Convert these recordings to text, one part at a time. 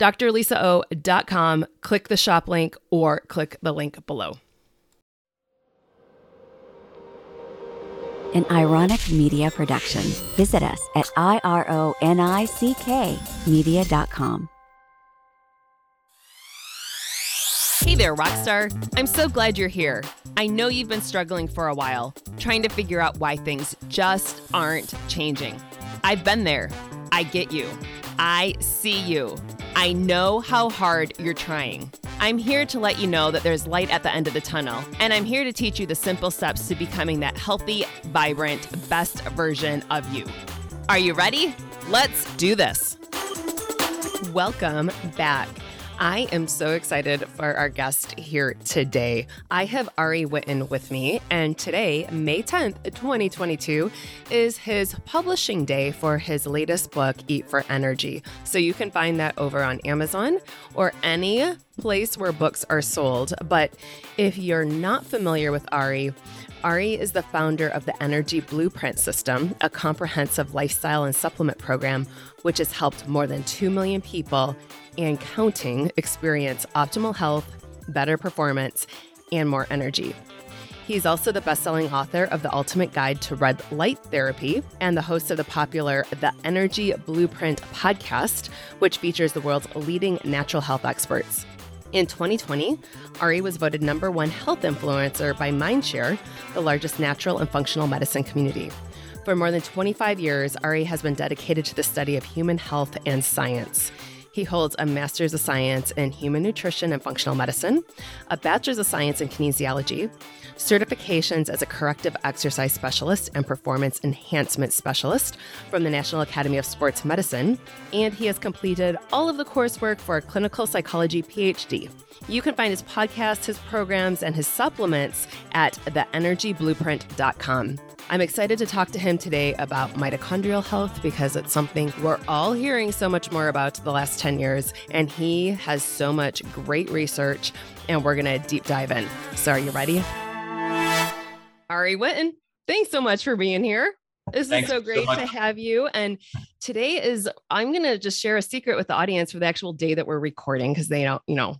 drlisao.com, click the shop link or click the link below. An ironic media production. Visit us at ironick media.com. Hey there, Rockstar. I'm so glad you're here. I know you've been struggling for a while, trying to figure out why things just aren't changing. I've been there. I get you. I see you. I know how hard you're trying. I'm here to let you know that there's light at the end of the tunnel, and I'm here to teach you the simple steps to becoming that healthy, vibrant, best version of you. Are you ready? Let's do this. Welcome back. I am so excited for our guest here today. I have Ari Whitten with me, and today, May 10th, 2022, is his publishing day for his latest book, Eat for Energy. So you can find that over on Amazon or any place where books are sold. But if you're not familiar with Ari, Ari is the founder of the Energy Blueprint System, a comprehensive lifestyle and supplement program which has helped more than 2 million people and counting experience optimal health, better performance, and more energy. He's also the best selling author of The Ultimate Guide to Red Light Therapy and the host of the popular The Energy Blueprint podcast, which features the world's leading natural health experts. In 2020, Ari was voted number one health influencer by Mindshare, the largest natural and functional medicine community. For more than 25 years, Ari has been dedicated to the study of human health and science. He holds a Master's of Science in Human Nutrition and Functional Medicine, a Bachelor's of Science in Kinesiology, certifications as a corrective exercise specialist and performance enhancement specialist from the National Academy of Sports Medicine, and he has completed all of the coursework for a clinical psychology PhD. You can find his podcasts, his programs, and his supplements at theenergyblueprint.com. I'm excited to talk to him today about mitochondrial health because it's something we're all hearing so much more about the last 10 years, and he has so much great research, and we're to deep dive in. So, are you ready? Ari Whitten, thanks so much for being here. This Thanks is so great so to have you. And today is, I'm going to just share a secret with the audience for the actual day that we're recording because they don't, you know,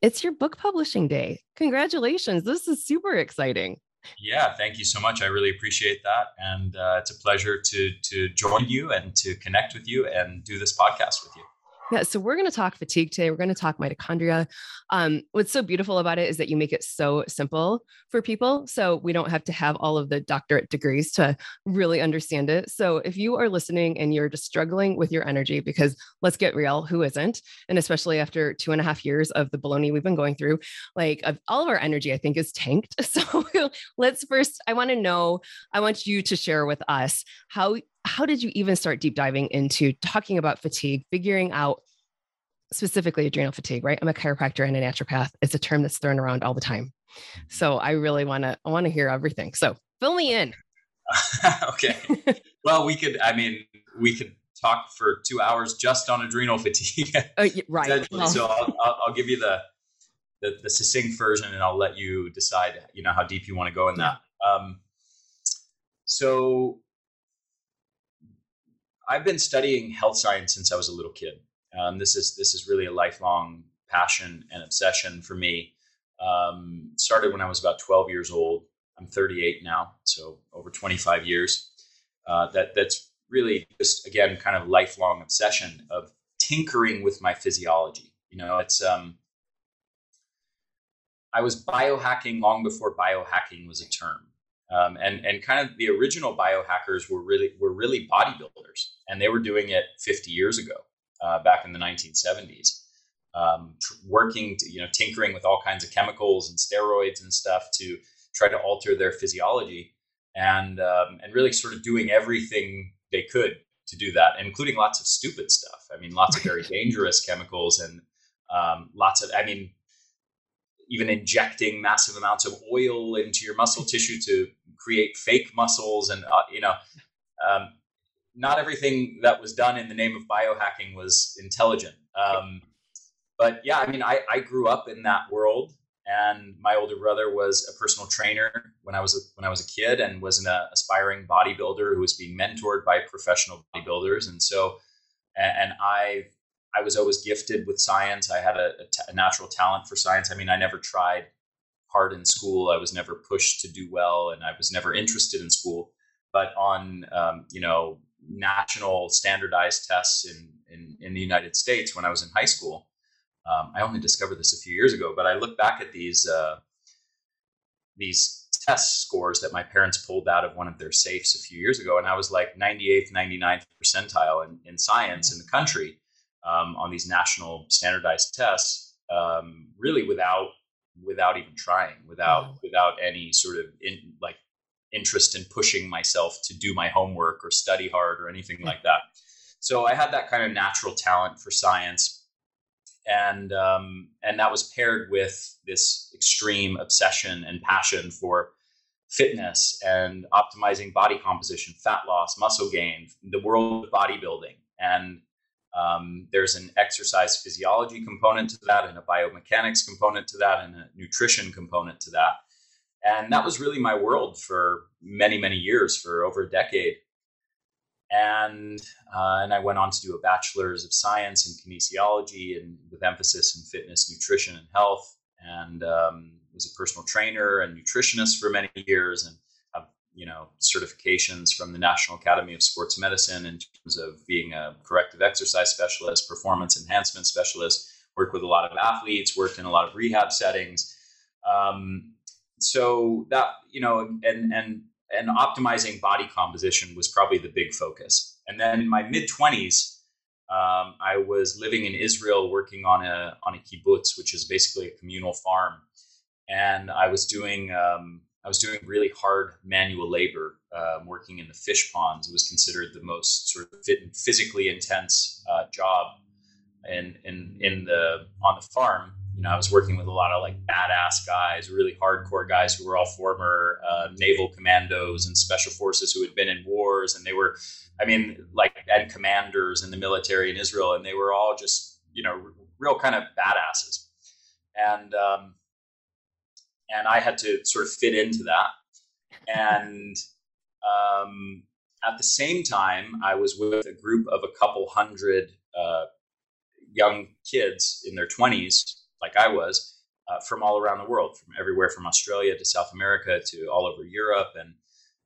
it's your book publishing day. Congratulations. This is super exciting. Yeah, thank you so much. I really appreciate that, and uh, it's a pleasure to to join you and to connect with you and do this podcast with you. Yeah, so we're going to talk fatigue today. We're going to talk mitochondria. Um, what's so beautiful about it is that you make it so simple for people. So we don't have to have all of the doctorate degrees to really understand it. So if you are listening and you're just struggling with your energy, because let's get real, who isn't? And especially after two and a half years of the baloney we've been going through, like of all of our energy, I think is tanked. So let's first, I want to know, I want you to share with us how how did you even start deep diving into talking about fatigue, figuring out specifically adrenal fatigue, right? I'm a chiropractor and a naturopath. It's a term that's thrown around all the time. So I really want to I want to hear everything. So fill me in. okay. well, we could I mean, we could talk for 2 hours just on adrenal fatigue. uh, right. Well. So I'll, I'll, I'll, give you the, the, the succinct version and I'll let you decide, you know, how deep you want to go in that. Um, so I've been studying health science since I was a little kid. Um, this is this is really a lifelong passion and obsession for me. Um, started when I was about 12 years old. I'm 38 now, so over 25 years. Uh, that that's really just again kind of lifelong obsession of tinkering with my physiology. You know, it's um, I was biohacking long before biohacking was a term. Um, and and kind of the original biohackers were really were really bodybuilders, and they were doing it 50 years ago, uh, back in the 1970s, um, tr- working to, you know tinkering with all kinds of chemicals and steroids and stuff to try to alter their physiology, and um, and really sort of doing everything they could to do that, including lots of stupid stuff. I mean, lots of very dangerous chemicals and um, lots of I mean even injecting massive amounts of oil into your muscle tissue to create fake muscles and uh, you know um, not everything that was done in the name of biohacking was intelligent. Um, but yeah i mean I, I grew up in that world and my older brother was a personal trainer when i was a, when i was a kid and was an uh, aspiring bodybuilder who was being mentored by professional bodybuilders. And so and, and i i was always gifted with science. I had a, a, t- a natural talent for science. I mean i never tried hard in school. I was never pushed to do well, and I was never interested in school. But on um, you know national standardized tests in, in, in the United States when I was in high school, um, I only discovered this a few years ago. But I look back at these uh, these test scores that my parents pulled out of one of their safes a few years ago, and I was like 98th, 99th percentile in, in science in the country um, on these national standardized tests, um, really without without even trying, without mm. without any sort of in, like interest in pushing myself to do my homework or study hard or anything mm. like that. So I had that kind of natural talent for science, and um, and that was paired with this extreme obsession and passion for fitness and optimizing body composition, fat loss, muscle gain, the world of bodybuilding, and um, there's an exercise physiology component to that, and a biomechanics component to that, and a nutrition component to that. And that was really my world for many, many years, for over a decade. And uh, and I went on to do a bachelor's of science in kinesiology, and with emphasis in fitness, nutrition, and health. And um, was a personal trainer and nutritionist for many years, and you know certifications from the National Academy of Sports Medicine in terms of being a corrective exercise specialist, performance enhancement specialist. Worked with a lot of athletes, worked in a lot of rehab settings. Um, so that you know, and and and optimizing body composition was probably the big focus. And then in my mid twenties, um, I was living in Israel, working on a on a kibbutz, which is basically a communal farm, and I was doing um, I was doing really hard manual labor, um, working in the fish ponds. It was considered the most sort of physically intense uh, job, and in in the on the farm. You know, I was working with a lot of like badass guys, really hardcore guys who were all former uh, naval commandos and special forces who had been in wars, and they were, I mean, like and commanders in the military in Israel, and they were all just you know real kind of badasses, and um, and I had to sort of fit into that. And um, at the same time, I was with a group of a couple hundred uh, young kids in their 20s, like I was, uh, from all around the world, from everywhere from Australia to South America to all over Europe, and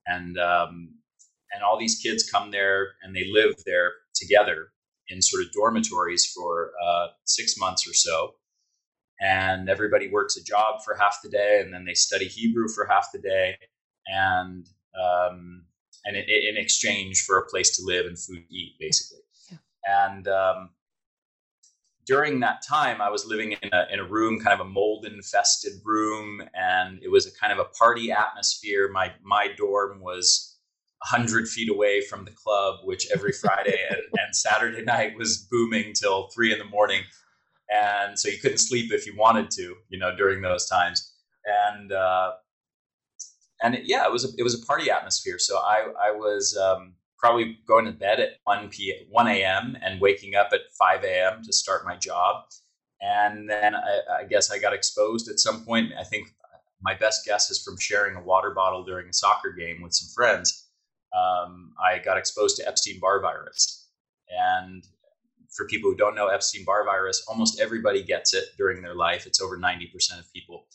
and um, and all these kids come there and they live there together. in sort of dormitories for uh, six months or so. And everybody works a job for half the day, and then they study Hebrew for half the day, and um, and it, in exchange for a place to live and food to eat, basically. Yeah. And um, during that time, I was living in a, in a room, kind of a mold infested room, and it was a kind of a party atmosphere. My my dorm was hundred feet away from the club, which every Friday and, and, Saturday night was booming till three in the morning, and so you couldn't sleep if you wanted to, you know, during those times. And uh, and it, yeah, it was a, it was a party atmosphere. So I I was um, probably going to bed at 1 p 1 a.m. and waking up at 5 a.m. to start my job. And then I, I, guess I got exposed at some point. I think my best guess is from sharing a water bottle during a soccer game with some friends. Um, I got exposed to Epstein Barr virus. And for people who don't know Epstein Barr virus, almost everybody gets it during their life. It's over 90% of people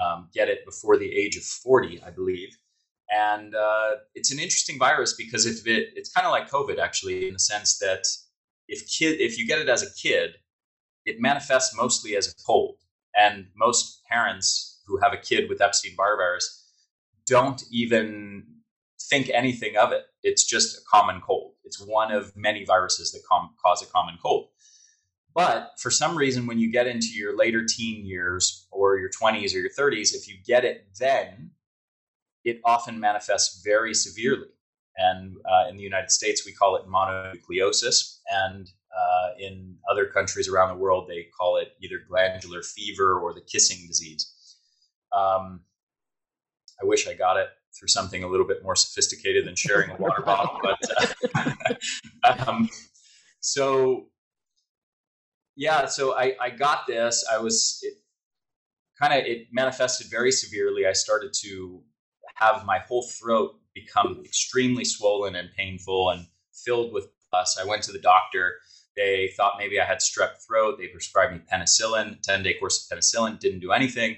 um, get it before the age of 40, I believe. And uh, it's an interesting virus because if it, it's kind of like COVID actually, in the sense that if kid, if you get it as a kid, it manifests mostly as a cold. And most parents who have a kid with Epstein Barr virus don't even think anything of it. It's just a common cold. It's one of many viruses that com- cause a common cold. But for some reason, when you get into your later teen years or your 20s or your 30s, if you get it then, it often manifests very severely. And uh, in the United States, we call it mononucleosis. And uh, in other countries around the world, they call it either glandular fever or the kissing disease. Um, I wish I got it through something a little bit more sophisticated than sharing a water bottle. But uh, um, so, yeah, so I, I got this. I was kind of, it manifested very severely. I started to have my whole throat become extremely swollen and painful and filled with pus. I went to the doctor. They thought maybe I had strep throat. They prescribed me penicillin, 10 day course of penicillin, didn't do anything.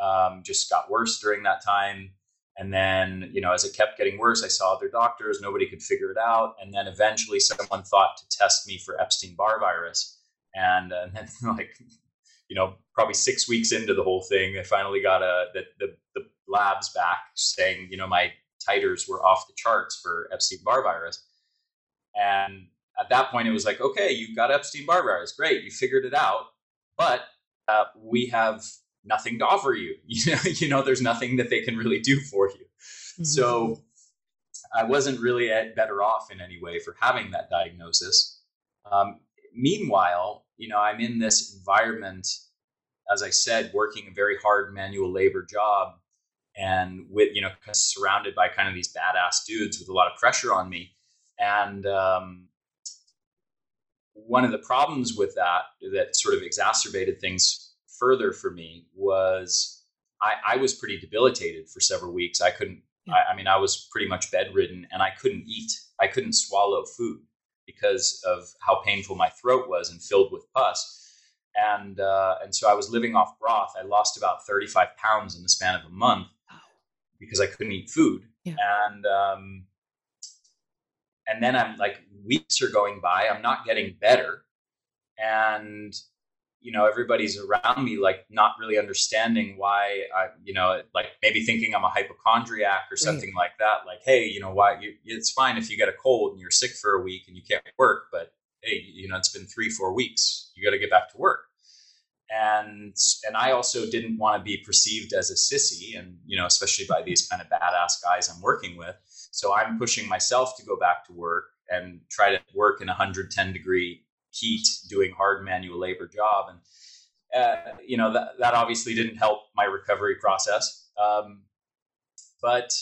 Um, just got worse during that time. And then, you know, as it kept getting worse, I saw other doctors. Nobody could figure it out. And then eventually someone thought to test me for Epstein Barr virus. And, uh, and then, like, you know, probably six weeks into the whole thing, I finally got a, the, the, the labs back saying, you know, my titers were off the charts for Epstein Barr virus. And at that point, it was like, okay, you've got Epstein Barr virus. Great. You figured it out. But uh, we have nothing to offer you. You know, you know, there's nothing that they can really do for you. Mm-hmm. So I wasn't really better off in any way for having that diagnosis. Um, meanwhile, you know, I'm in this environment, as I said, working a very hard manual labor job and with you know surrounded by kind of these badass dudes with a lot of pressure on me and um, one of the problems with that that sort of exacerbated things further for me was I, I was pretty debilitated for several weeks. I couldn't. Yeah. I, I mean, I was pretty much bedridden, and I couldn't eat. I couldn't swallow food because of how painful my throat was and filled with pus and uh, and so I was living off broth. I lost about 35 pounds in the span of a month, because I couldn't eat food. Yeah. And um, and then I'm like weeks are going by. I'm not getting better, and you know everybody's around me like not really understanding why I you know like maybe thinking I'm a hypochondriac or something right. like that. Like hey, you know why you, it's fine if you get a cold and you're sick for a week and you can't work, but hey, you know it's been three four weeks. You got to get back to work and and I also didn't want to be perceived as a sissy, and you know, especially by these kind of badass guys I'm working with. So I'm pushing myself to go back to work and try to work in 110 degree heat, doing hard manual labor job, and uh, you know that that obviously didn't help my recovery process. Um, but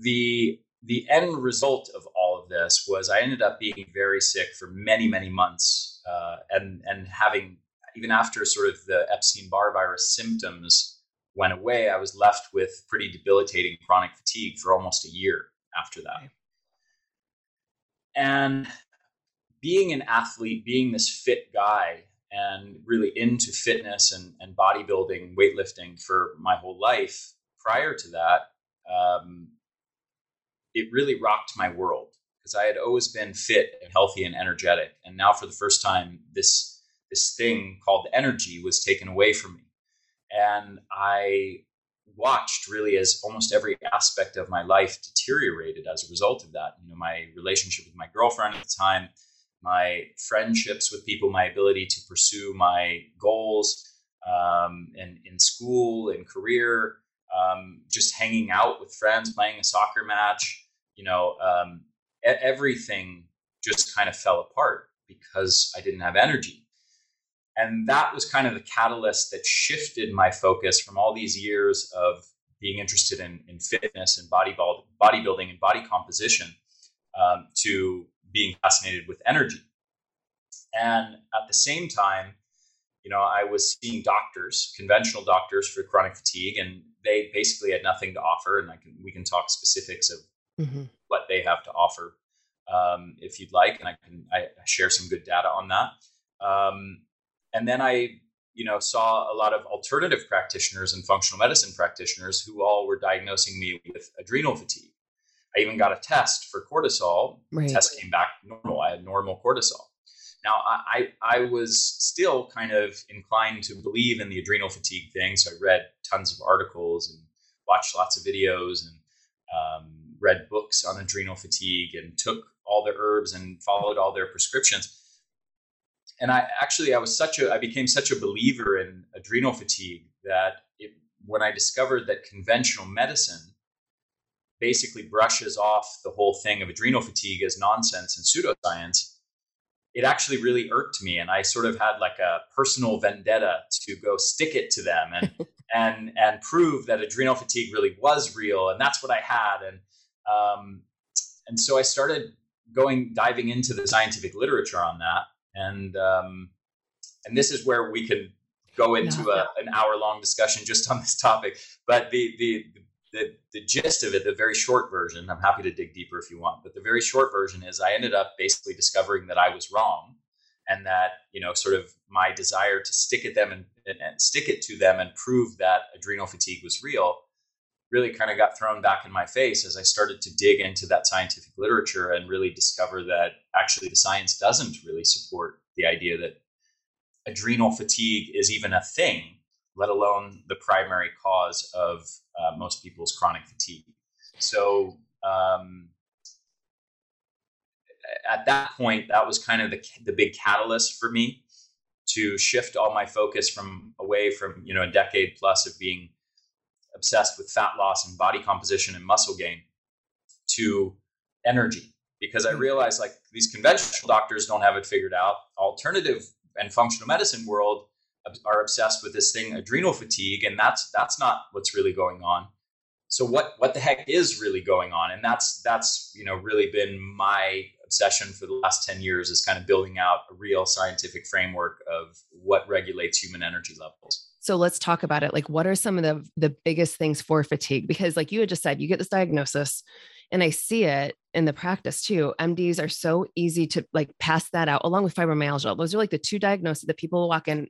the the end result of all of this was I ended up being very sick for many many months, uh, and and having even after sort of the Epstein Barr virus symptoms went away, I was left with pretty debilitating chronic fatigue for almost a year after that. And being an athlete, being this fit guy, and really into fitness and, and bodybuilding, weightlifting for my whole life prior to that, um, it really rocked my world. because I had always been fit and healthy and energetic. And now for the first time, this this thing called energy was taken away from me. And I watched really as almost every aspect of my life deteriorated as a result of that. You know, my relationship with my girlfriend at the time, my friendships with people, my ability to pursue my goals um, in, in school and career, um, just hanging out with friends, playing a soccer match, you know, um, everything just kind of fell apart because I didn't have energy. And that was kind of the catalyst that shifted my focus from all these years of being interested in, in fitness and body bodybuilding and body composition um, to being fascinated with energy. And at the same time, you know, I was seeing doctors, conventional doctors for chronic fatigue, and they basically had nothing to offer. And I can we can talk specifics of mm-hmm. what they have to offer um, if you'd like, and I can I share some good data on that. Um, and then I, you know, saw a lot of alternative practitioners and functional medicine practitioners who all were diagnosing me with adrenal fatigue. I even got a test for cortisol. Right. The test came back normal. I had normal cortisol. Now, I, I was still kind of inclined to believe in the adrenal fatigue thing. So I read tons of articles and watched lots of videos and um, read books on adrenal fatigue and took all the herbs and followed all their prescriptions. And I actually, I was such a, I became such a believer in adrenal fatigue that it, when I discovered that conventional medicine basically brushes off the whole thing of adrenal fatigue as nonsense and pseudoscience, it actually really irked me. And I sort of had like a personal vendetta to go stick it to them and, and, and prove that adrenal fatigue really was real. And that's what I had. And, um, and so I started going, diving into the scientific literature on that. And, um, and this is where we could go into yeah. a, an hour long discussion just on this topic. But the, the, the, the gist of it, the very short version, I'm happy to dig deeper if you want, but the very short version is I ended up basically discovering that I was wrong and that, you know, sort of my desire to stick at them and, and, and stick it to them and prove that adrenal fatigue was real really kind of got thrown back in my face as I started to dig into that scientific literature and really discover that actually the science doesn't really support the idea that adrenal fatigue is even a thing let alone the primary cause of uh, most people's chronic fatigue. So um, at that point, that was kind of the, the big catalyst for me to shift all my focus from away from you know a decade plus of being obsessed with fat loss and body composition and muscle gain to energy because I hmm. realized like these conventional doctors don't have it figured out. Alternative and functional medicine world are obsessed with this thing adrenal fatigue and that's that's not what's really going on. So what what the heck is really going on? And that's that's you know really been my obsession for the last 10 years is kind of building out a real scientific framework of what regulates human energy levels. So let's talk about it. Like what are some of the the biggest things for fatigue? Because like you had just said you get this diagnosis and i see it in the practice too. Mds are so easy to like pass that out along with fibromyalgia. Those are like the two diagnoses that people walk in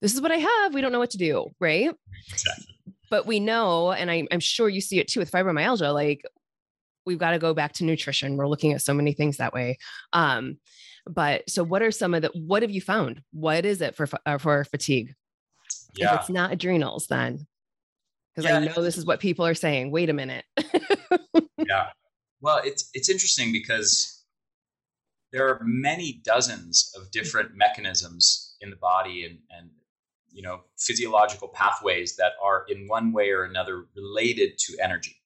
this is what I have. We don't know what to do. Right. Exactly. But we know, and I, I'm sure you see it too with fibromyalgia, like we've got to go back to nutrition. We're looking at so many things that way. Um, but so what are some of the, what have you found? What is it for, uh, for fatigue? Yeah. If it's not adrenals, then because yeah. I know this is what people are saying. Wait a minute. yeah. Well, it's it's interesting because there are many dozens of different mechanisms in the body and, and you know physiological pathways that are in one way or another related to energy.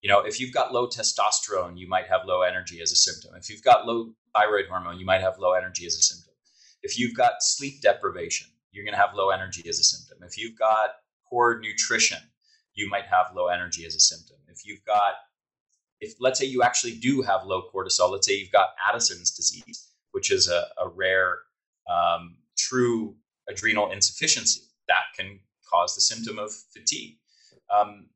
You know if you've got low testosterone you might have low energy as a symptom. If you've got low thyroid hormone you might have low energy as a symptom. If you've got sleep deprivation you're going to have low energy as a symptom. If you've got poor nutrition you might have low energy as a symptom. If you've got if let's say you actually do have low cortisol let's say you've got addison's disease which is a, a rare um, true adrenal insufficiency that can cause the symptom of fatigue. Um,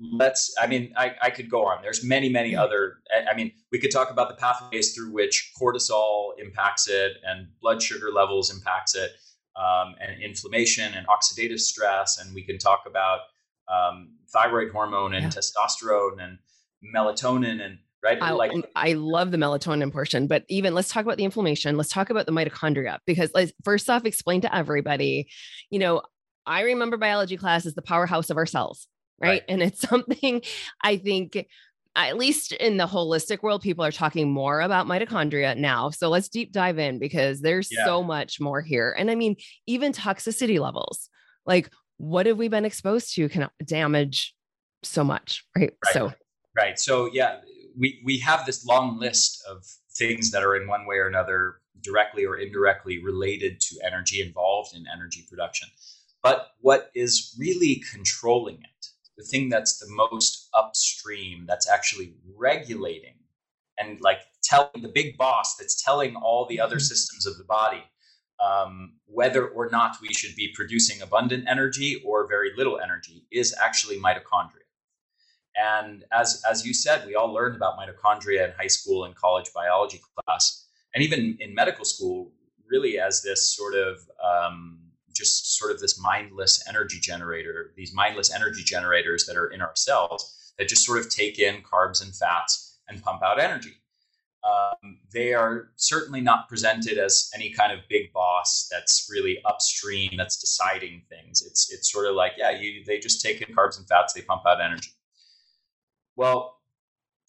let's, I mean, I, I could go on. There's many, many other, I mean, we could talk about the pathways through which cortisol impacts it and blood sugar levels impacts it. Um, and inflammation and oxidative stress, and we can talk about um, thyroid hormone and yeah. testosterone and melatonin and right? I, like I love the melatonin portion, but even let's talk about the inflammation. Let's talk about the mitochondria because let's first off explain to everybody, you know, I remember biology class is the powerhouse of our cells, right? right. And it's something I think at least in the holistic world, people are talking more about mitochondria now. So let's deep dive in because there's yeah. so much more here. And I mean, even toxicity levels, like what have we been exposed to can damage so much, right? right. So, right. So, yeah, we, we have this long list of things that are in one way or another directly or indirectly related to energy involved in energy production. But what is really controlling it, the thing that's the most upstream, that's actually regulating and like telling the big boss that's telling all the other mm-hmm. systems of the body um, whether or not we should be producing abundant energy or very little energy is actually mitochondria. And as, as you said, we all learned about mitochondria in high school and college biology class, and even in medical school, really as this sort of um, just sort of this mindless energy generator, these mindless energy generators that are in our cells that just sort of take in carbs and fats and pump out energy. Um, they are certainly not presented as any kind of big boss that's really upstream that's deciding things. It's it's sort of like yeah, you they just take in carbs and fats, they pump out energy. Well,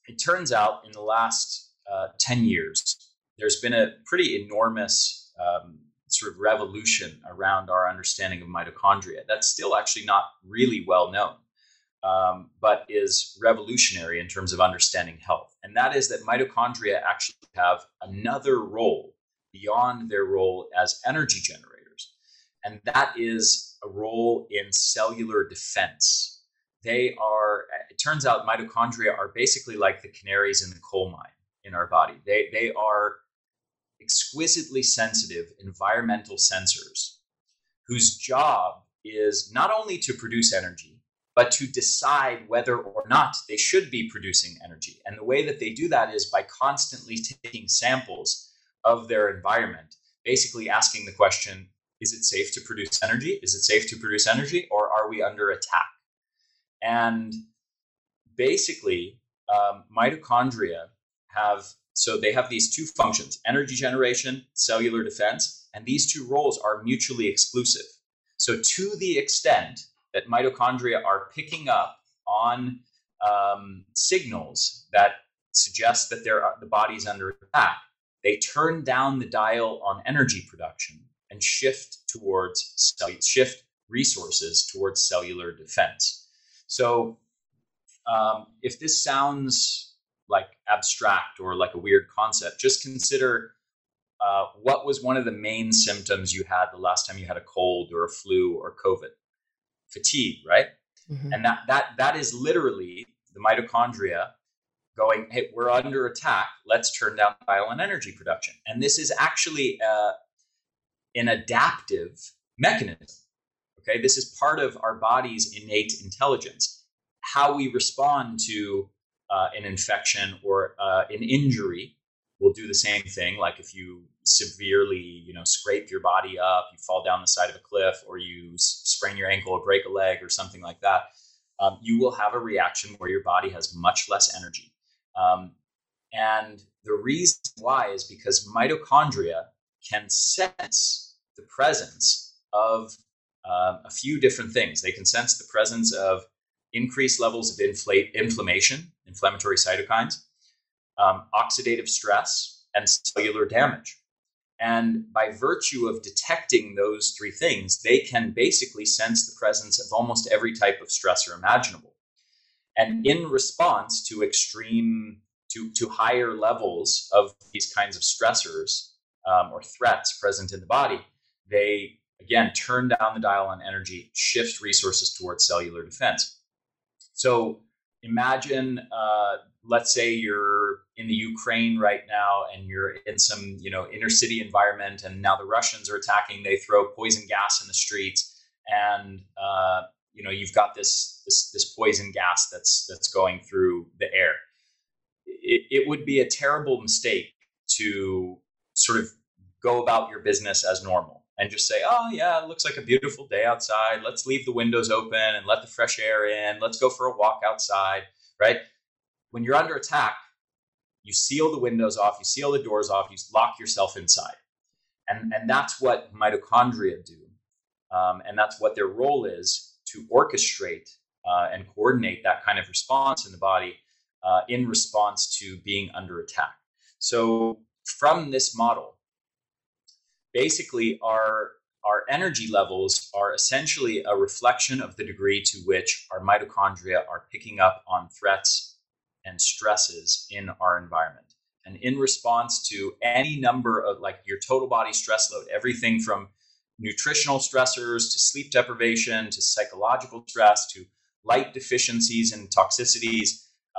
it turns out in the last uh, 10 years, there's been a pretty enormous um, sort of revolution around our understanding of mitochondria. That's still actually not really well known, um, but is revolutionary in terms of understanding health. And that is that mitochondria actually have another role beyond their role as energy generators. And that is a role in cellular defense they are it turns out mitochondria are basically like the canaries in the coal mine in our body. They they are exquisitely sensitive environmental sensors whose job is not only to produce energy but to decide whether or not they should be producing energy. And the way that they do that is by constantly taking samples of their environment basically asking the question is it safe to produce energy? Is it safe to produce energy or are we under attack and basically, um, mitochondria have so they have these two functions energy generation, cellular defense, and these two roles are mutually exclusive. So, to the extent that mitochondria are picking up on um, signals that suggest that the body is under attack, they turn down the dial on energy production and shift towards shift resources towards cellular defense. So um, if this sounds like abstract or like a weird concept, just consider uh, what was one of the main symptoms you had the last time you had a cold or a flu or COVID? Fatigue, right? Mm-hmm. And that that that is literally the mitochondria going, hey, we're under attack. Let's turn down violent energy production. And this is actually uh, an adaptive mechanism. Okay, this is part of our body's innate intelligence. How we respond to uh, an infection or uh, an injury will do the same thing. Like if you severely, you know, scrape your body up, you fall down the side of a cliff, or you sprain your ankle or break a leg or something like that, um, you will have a reaction where your body has much less energy. Um, and the reason why is because mitochondria can sense the presence of uh, a few different things. They can sense the presence of increased levels of inflate, inflammation, inflammatory cytokines, um, oxidative stress, and cellular damage. And by virtue of detecting those three things, they can basically sense the presence of almost every type of stressor imaginable. And in response to extreme, to, to higher levels of these kinds of stressors um, or threats present in the body, they again, turn down the dial on energy, shift resources towards cellular defense. So imagine, uh, let's say you're in the Ukraine right now and you're in some, you know, inner city environment, and now the Russians are attacking. They throw poison gas in the streets, and uh, you know you've got this this this poison gas that's that's going through the air. It, it would be a terrible mistake to sort of go about your business as normal and just say, oh, yeah, it looks like a beautiful day outside. Let's leave the windows open and let the fresh air in. Let's go for a walk outside, right? When you're under attack, you seal the windows off, you seal the doors off, you lock yourself inside. And, and that's what mitochondria do. Um, and that's what their role is to orchestrate uh, and coordinate that kind of response in the body uh, in response to being under attack. So, from this model, basically, our our energy levels are essentially a reflection of the degree to which our mitochondria are picking up on threats and stresses in our environment. And in response to any number of like your total body stress load, everything from nutritional stressors to sleep deprivation to psychological stress to light deficiencies and toxicities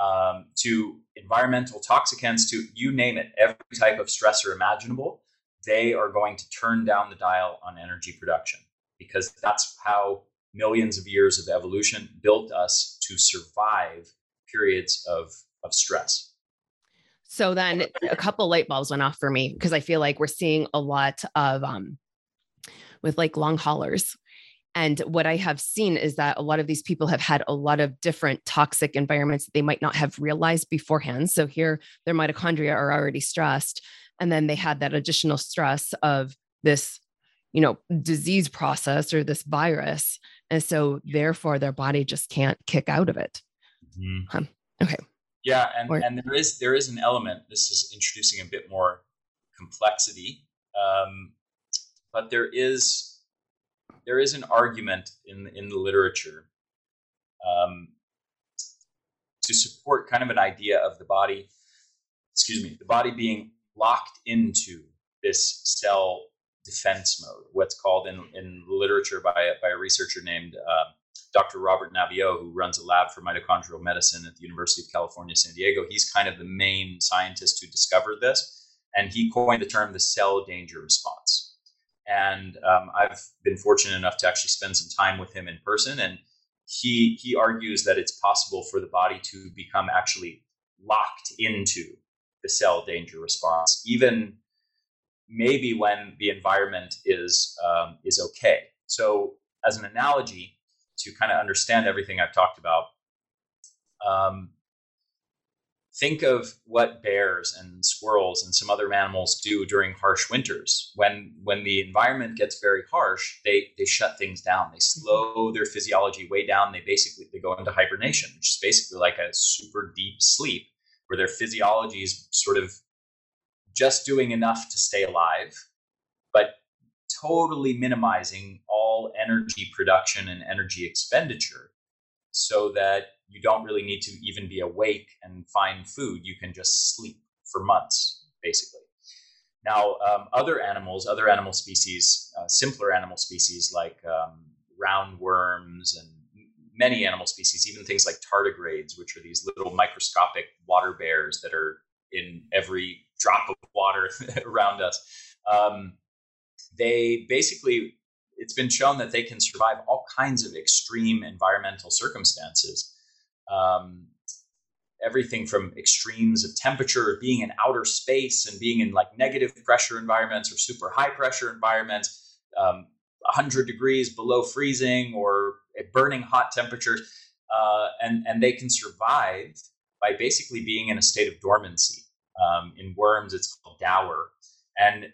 um, to environmental toxicants to you name it, every type of stressor imaginable, they are going to turn down the dial on energy production because that's how millions of years of evolution built us to survive periods of, of stress. So then a couple light bulbs went off for me because I feel like we're seeing a lot of um, with like long haulers and what I have seen is that a lot of these people have had a lot of different toxic environments that they might not have realized beforehand. So here, their mitochondria are already stressed. And then they had that additional stress of this, you know, disease process or this virus. And so therefore, their body just can't kick out of it. Mm-hmm. okay. Yeah. And, or, and there is there is an element, this is introducing a bit more complexity. Um, but there is there is an argument in in the literature um, to support kind of an idea of the body, excuse me, the body being locked into this cell defense mode, what's called in, in literature by by a researcher named uh, Dr. Robert Naviaux, who runs a lab for mitochondrial medicine at the University of California, San Diego. He's kind of the main scientist who discovered this, and he coined the term the cell danger response. And um, I've been fortunate enough to actually spend some time with him in person. And he, he argues that it's possible for the body to become actually locked into the cell danger response, even maybe when the environment is, um, is okay. So, as an analogy to kind of understand everything I've talked about, um, think of what bears and squirrels and some other animals do during harsh winters when when the environment gets very harsh they they shut things down they mm-hmm. slow their physiology way down they basically they go into hibernation which is basically like a super deep sleep where their physiology is sort of just doing enough to stay alive but totally minimizing all energy production and energy expenditure so that you don't really need to even be awake and find food. You can just sleep for months, basically. Now, um, other animals, other animal species, uh, simpler animal species like um, roundworms and many animal species, even things like tardigrades, which are these little microscopic water bears that are in every drop of water around us. Um, they basically, it's been shown that they can survive all kinds of extreme environmental circumstances um, everything from extremes of temperature, being in outer space and being in like negative pressure environments or super high pressure environments, um, 100 degrees below freezing or burning hot temperatures. Uh, and, and they can survive by basically being in a state of dormancy. Um, in worms, it's called dauer. And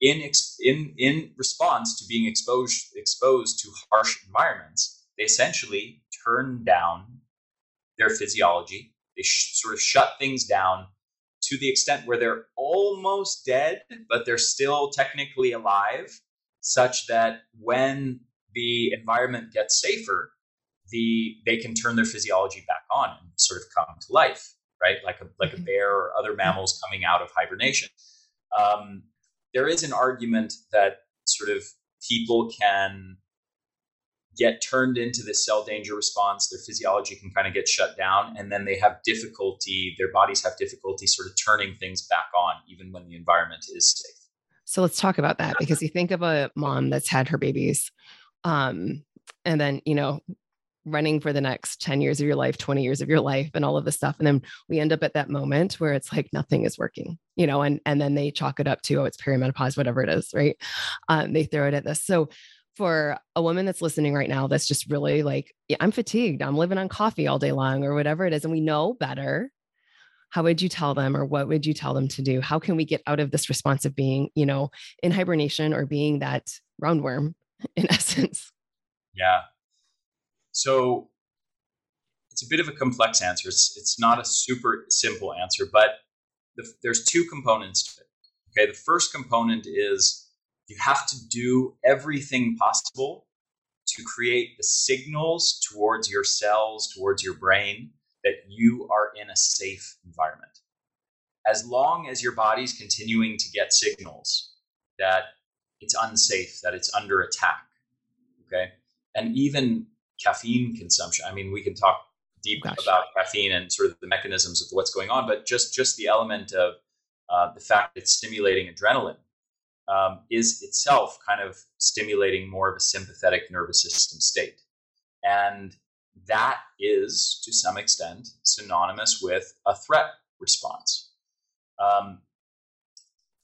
in, in, in response to being exposed, exposed to harsh environments, they essentially turn down their physiology. They sh- sort of shut things down to the extent where they're almost dead, but they're still technically alive, such that when the environment gets safer, the they can turn their physiology back on and sort of come to life, right? Like a like a mm-hmm. bear or other mammals coming out of hibernation. Um, there is an argument that sort of people can get turned into this cell danger response. Their physiology can kind of get shut down, and then they have difficulty, their bodies have difficulty sort of turning things back on, even when the environment is safe. So let's talk about that because you think of a mom that's had her babies, um, and then, you know, running for the next 10 years of your life 20 years of your life and all of this stuff and then we end up at that moment where it's like nothing is working you know and and then they chalk it up to oh it's perimenopause whatever it is right um, they throw it at this so for a woman that's listening right now that's just really like, yeah, I'm fatigued. I'm living on coffee all day long or whatever it is. And we know better. how would you tell them or what would you tell them to do? How can we get out of this response of being, you know, in hibernation or being that roundworm in essence? Yeah. So it's a bit of a complex answer. It's, it's not a super simple answer, but the, there's two components to it. Okay. The first component is you have to do everything possible to create the signals towards your cells, towards your brain, that you are in a safe environment. As long as your body's continuing to get signals that it's unsafe, that it's under attack, okay? And even caffeine consumption. I mean, we can talk deep Gosh. about caffeine and sort of the mechanisms of what's going on, but just just the element of uh, the fact that it's stimulating adrenaline um, is itself kind of stimulating more of a sympathetic nervous system state. And that is, to some extent, synonymous with a threat response. Um,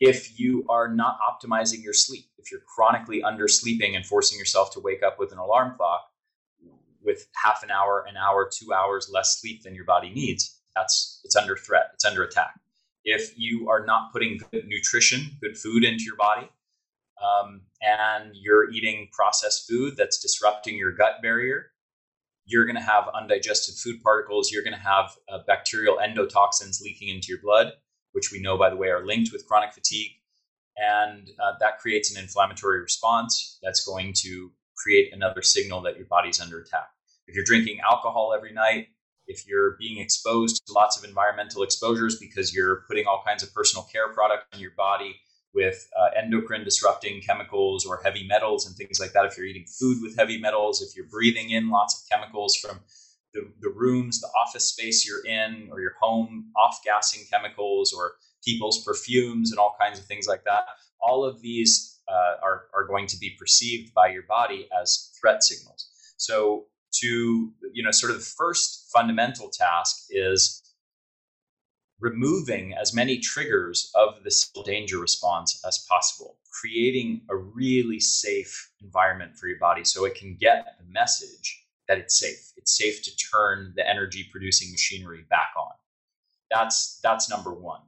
if you are not optimizing your sleep, if you're chronically undersleeping and forcing yourself to wake up with an alarm clock with half an hour, an hour, two hours less sleep than your body needs, that's it's under threat, it's under attack if you are not putting good nutrition, good food into your body, um, and you're eating processed food that's disrupting your gut barrier, you're going to have undigested food particles. You're going to have uh, bacterial endotoxins leaking into your blood, which we know, by the way, are linked with chronic fatigue. And uh, that creates an inflammatory response that's going to create another signal that your body's under attack. If you're drinking alcohol every night, if you're being exposed to lots of environmental exposures because you're putting all kinds of personal care products in your body with uh, endocrine disrupting chemicals or heavy metals and things like that, if you're eating food with heavy metals, if you're breathing in lots of chemicals from the, the rooms, the office space you're in, or your home off gassing chemicals or people's perfumes and all kinds of things like that, all of these uh, are, are going to be perceived by your body as threat signals. So to you know sort of the first fundamental task is removing as many triggers of the danger response as possible creating a really safe environment for your body so it can get the message that it's safe. It's safe to turn the energy producing machinery back on. That's that's number 1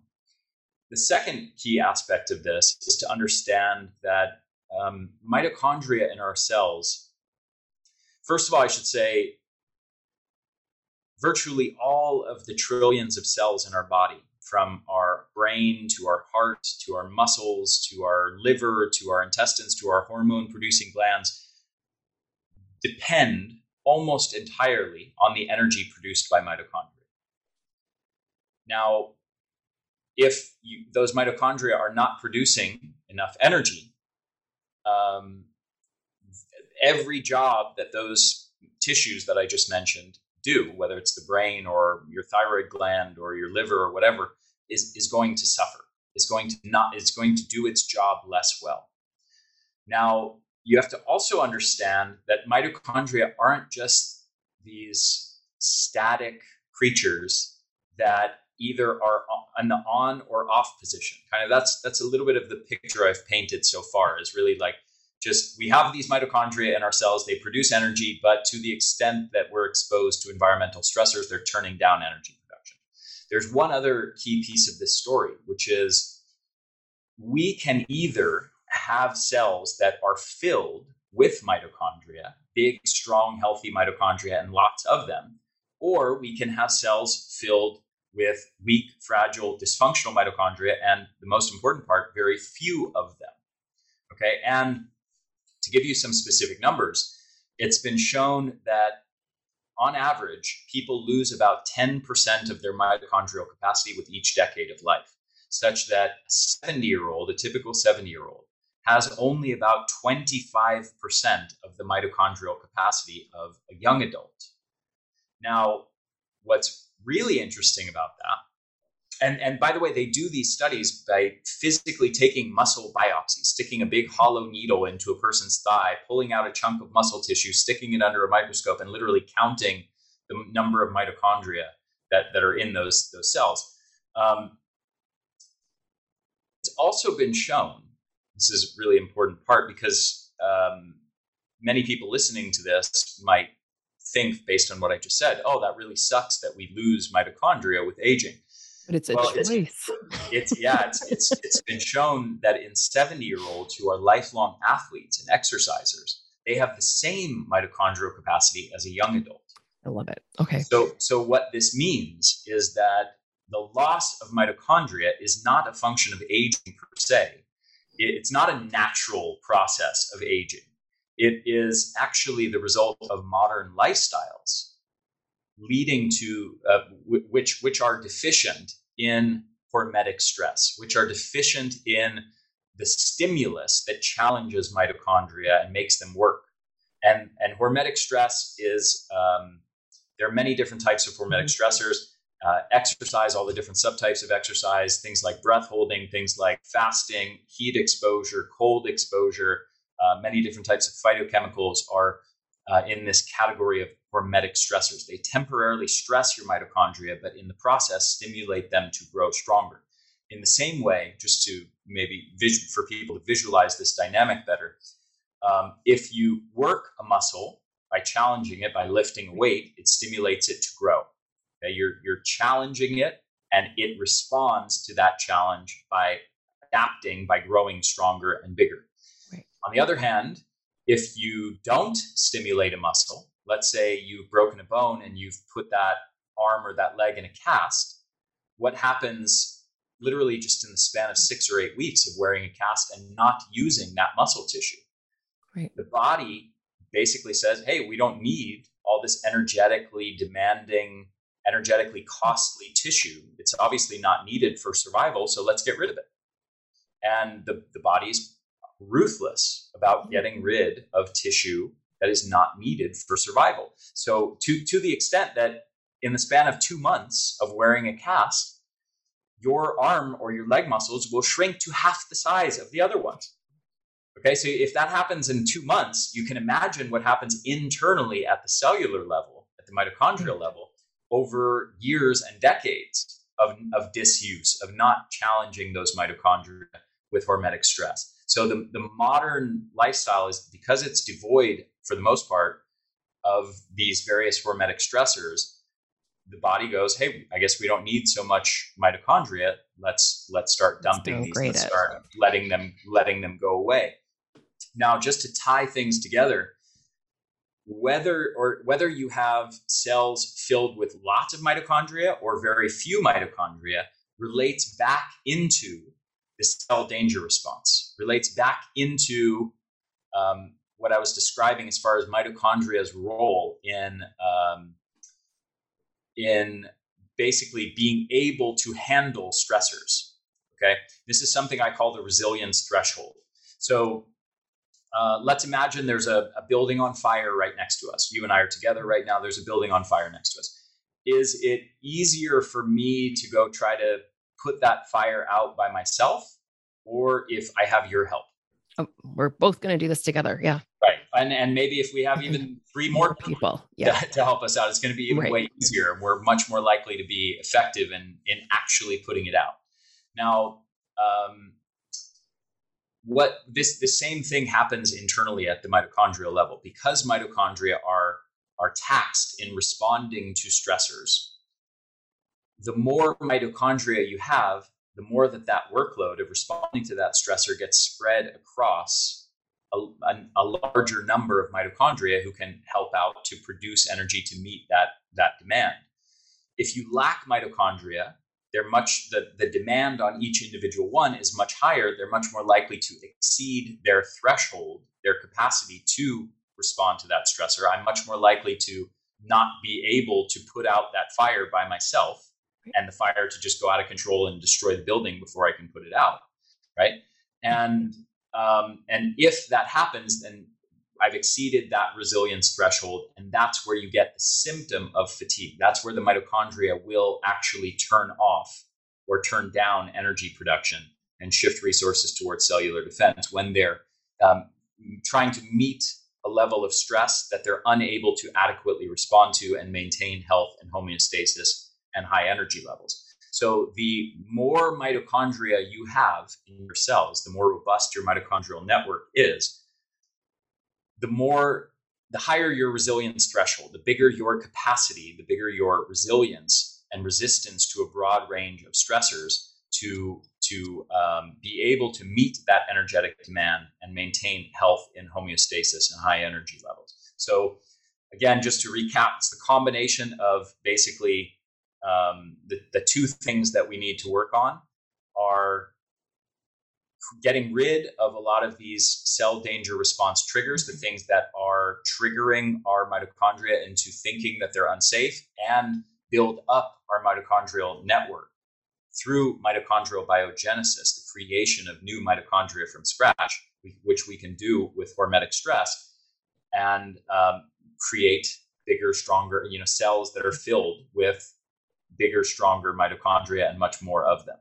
the second key aspect of this is to understand that um, mitochondria in our cells First of all, I should say virtually all of the trillions of cells in our body, from our brain to our heart to our muscles to our liver to our intestines to our hormone producing glands, depend almost entirely on the energy produced by mitochondria. Now, if you, those mitochondria are not producing enough energy, um, every job that those tissues that I just mentioned do, whether it's the brain or your thyroid gland or your liver or whatever, is, is going to suffer. Is going to not is going to do its job less well. Now, you have to also understand that mitochondria aren't just these static creatures that either are on the on or off position. Kind of that's that's a little bit of the picture I've painted so far is really like just we have these mitochondria in our cells they produce energy but to the extent that we're exposed to environmental stressors they're turning down energy production there's one other key piece of this story which is we can either have cells that are filled with mitochondria big strong healthy mitochondria and lots of them or we can have cells filled with weak fragile dysfunctional mitochondria and the most important part very few of them. Okay and to give you some specific numbers, it's been shown that on average, people lose about 10% of their mitochondrial capacity with each decade of life, such that a 70 year old, a typical 70 year old, has only about 25% of the mitochondrial capacity of a young adult. Now, what's really interesting about that and and by the way, they do these studies by physically taking muscle biopsies, sticking a big hollow needle into a person's thigh, pulling out a chunk of muscle tissue, sticking it under a microscope, and literally counting the number of mitochondria that, that are in those those cells. Um, it's also been shown. This is a really important part because um, many people listening to this might think, based on what I just said, oh, that really sucks that we lose mitochondria with aging But it's a Well, choice. it's- It's yeah, it's, it's it's been shown that in 70 year olds who are lifelong athletes and exercisers, they have the same mitochondrial capacity as a young adult. I love it. Okay. So, so what this means is that the loss of mitochondria is not a function of aging per se. It's not a natural process of aging. It is actually the result of modern lifestyles leading to uh, w- which which are deficient in hormetic stress, which are deficient in the stimulus that challenges mitochondria and makes them work. And and hormetic stress is um, there are many different types of hormetic stressors. Uh, exercise, all the different subtypes of exercise, things like breath holding, things like fasting, heat exposure, cold exposure, uh, many different types of phytochemicals are uh, in this category of hormetic stressors. They temporarily stress your mitochondria, but in the process, stimulate them to grow stronger. In the same way, just to maybe for people to visualize this dynamic better, um, if you work a muscle by challenging it, by lifting a weight, it stimulates it to grow. Okay? You're, you're challenging it, and it responds to that challenge by adapting, by growing stronger and bigger. Right. On the other hand, if you don't stimulate a muscle, let's say you've broken a bone and you've put that arm or that leg in a cast, what happens literally just in the span of six or eight weeks of wearing a cast and not using that muscle tissue? Right. The body basically says, hey, we don't need all this energetically demanding, energetically costly tissue. It's obviously not needed for survival, so let's get rid of it. And the, the body's ruthless about mm-hmm. getting rid of tissue that is not needed for survival. So, to, to the extent that in the span of two months of wearing a cast, your arm or your leg muscles will shrink to half the size of the other ones. Okay, so if that happens in two months, you can imagine what happens internally at the cellular level, at the mitochondrial mm-hmm. level, over years and decades of, of disuse, of not challenging those mitochondria with hormetic stress. So the, the modern lifestyle is because it's devoid, for the most part, of these various hormetic stressors, the body goes, "Hey, I guess we don't need so much mitochondria. Let's let's start dumping these. Let's start letting them letting them go away." Now, just to tie things together, whether or whether you have cells filled with lots of mitochondria or very few mitochondria relates back into the cell danger response, relates back into um, what I was describing as far as mitochondria's role in um, in basically being able to handle stressors. Okay, this is something I call the resilience threshold. So uh, let's imagine there's a, a building on fire right next to us. You and I are together right now. There's a building on fire next to us. Is it easier for me to go try to put that fire out by myself, or if I have your help? Oh, we're both going to do this together. Yeah. Right. And and maybe if we have even three more people People. Yeah. to, to help us out, it's going to be even Right. way easier. We're much more likely to be effective in in actually putting it out. Now, um, what this the same thing happens internally at the mitochondrial level because mitochondria are are taxed in responding to stressors. The more mitochondria you have, the more that that workload of responding to that stressor gets spread across a, a, a larger number of mitochondria who can help out to produce energy to meet that that demand. If you lack mitochondria, they're much the, the demand on each individual one is much higher. They're much more likely to exceed their threshold, their capacity to respond to that stressor. I'm much more likely to not be able to put out that fire by myself and the fire to just go out of control and destroy the building before I can put it out. Right. And um, and if that happens, then I've exceeded that resilience threshold. And that's where you get the symptom of fatigue. That's where the mitochondria will actually turn off or turn down energy production and shift resources towards cellular defense when they're um, trying to meet a level of stress that they're unable to adequately respond to and maintain health and homeostasis and high energy levels. So, the more mitochondria you have in your cells, the more robust your mitochondrial network is, the more, the higher your resilience threshold, the bigger your capacity, the bigger your resilience and resistance to a broad range of stressors to to um, be able to meet that energetic demand and maintain health in homeostasis and high energy levels. So, again, just to recap, it's the combination of basically um, the, the two things that we need to work on are getting rid of a lot of these cell danger response triggers, the things that are triggering our mitochondria into thinking that they're unsafe, and build up our mitochondrial network through mitochondrial biogenesis, the creation of new mitochondria from scratch, which we can do with hormetic stress, and um, create bigger, stronger, you know, cells that are filled with bigger, stronger mitochondria and much more of them.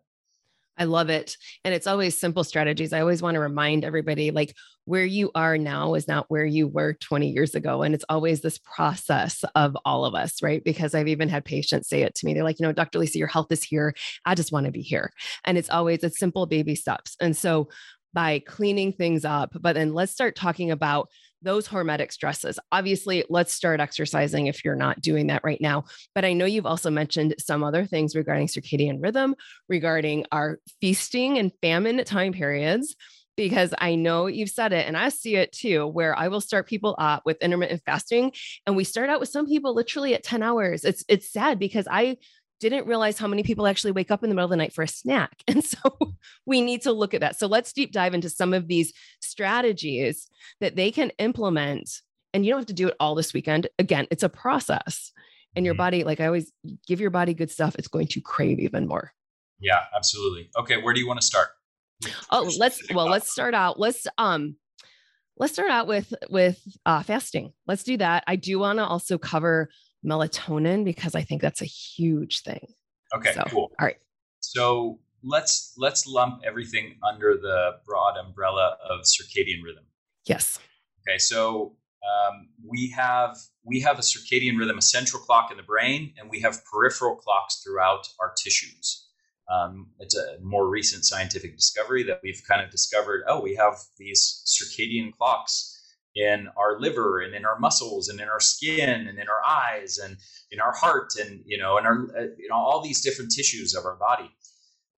I love it. And it's always simple strategies. I always want to remind everybody like where you are now is not where you were 20 years ago. And it's always this process of all of us, right? Because I've even had patients say it to me. They're like, you know, Dr. Lisa, your health is here. I just want to be here. And it's always it's simple baby steps. And so by cleaning things up, but then let's start talking about those hormetic stresses. Obviously, let's start exercising if you're not doing that right now. But I know you've also mentioned some other things regarding circadian rhythm, regarding our feasting and famine time periods. Because I know you've said it, and I see it too, where I will start people up with intermittent fasting, and we start out with some people literally at 10 hours. It's it's sad because I didn't realize how many people actually wake up in the middle of the night for a snack. And so we need to look at that. So let's deep dive into some of these strategies that they can implement. And you don't have to do it all this weekend. Again, it's a process. And your mm-hmm. body, like I always give your body good stuff, it's going to crave even more. Yeah, absolutely. Okay, where do you want to start? Oh, let's well, let's start out. Let's um let's start out with with uh fasting. Let's do that. I do want to also cover melatonin because I think that's a huge thing. Okay, so, cool. All right. So let's let's lump everything under the broad umbrella of circadian rhythm. Yes. Okay, so um, we have we have a circadian rhythm, a central clock in the brain, and we have peripheral clocks throughout our tissues. Um, it's a more recent scientific discovery that we've kind of discovered. Oh, we have these circadian clocks in our liver and in our muscles and in our skin and in our eyes and in our heart and you know in our uh, you know all these different tissues of our body.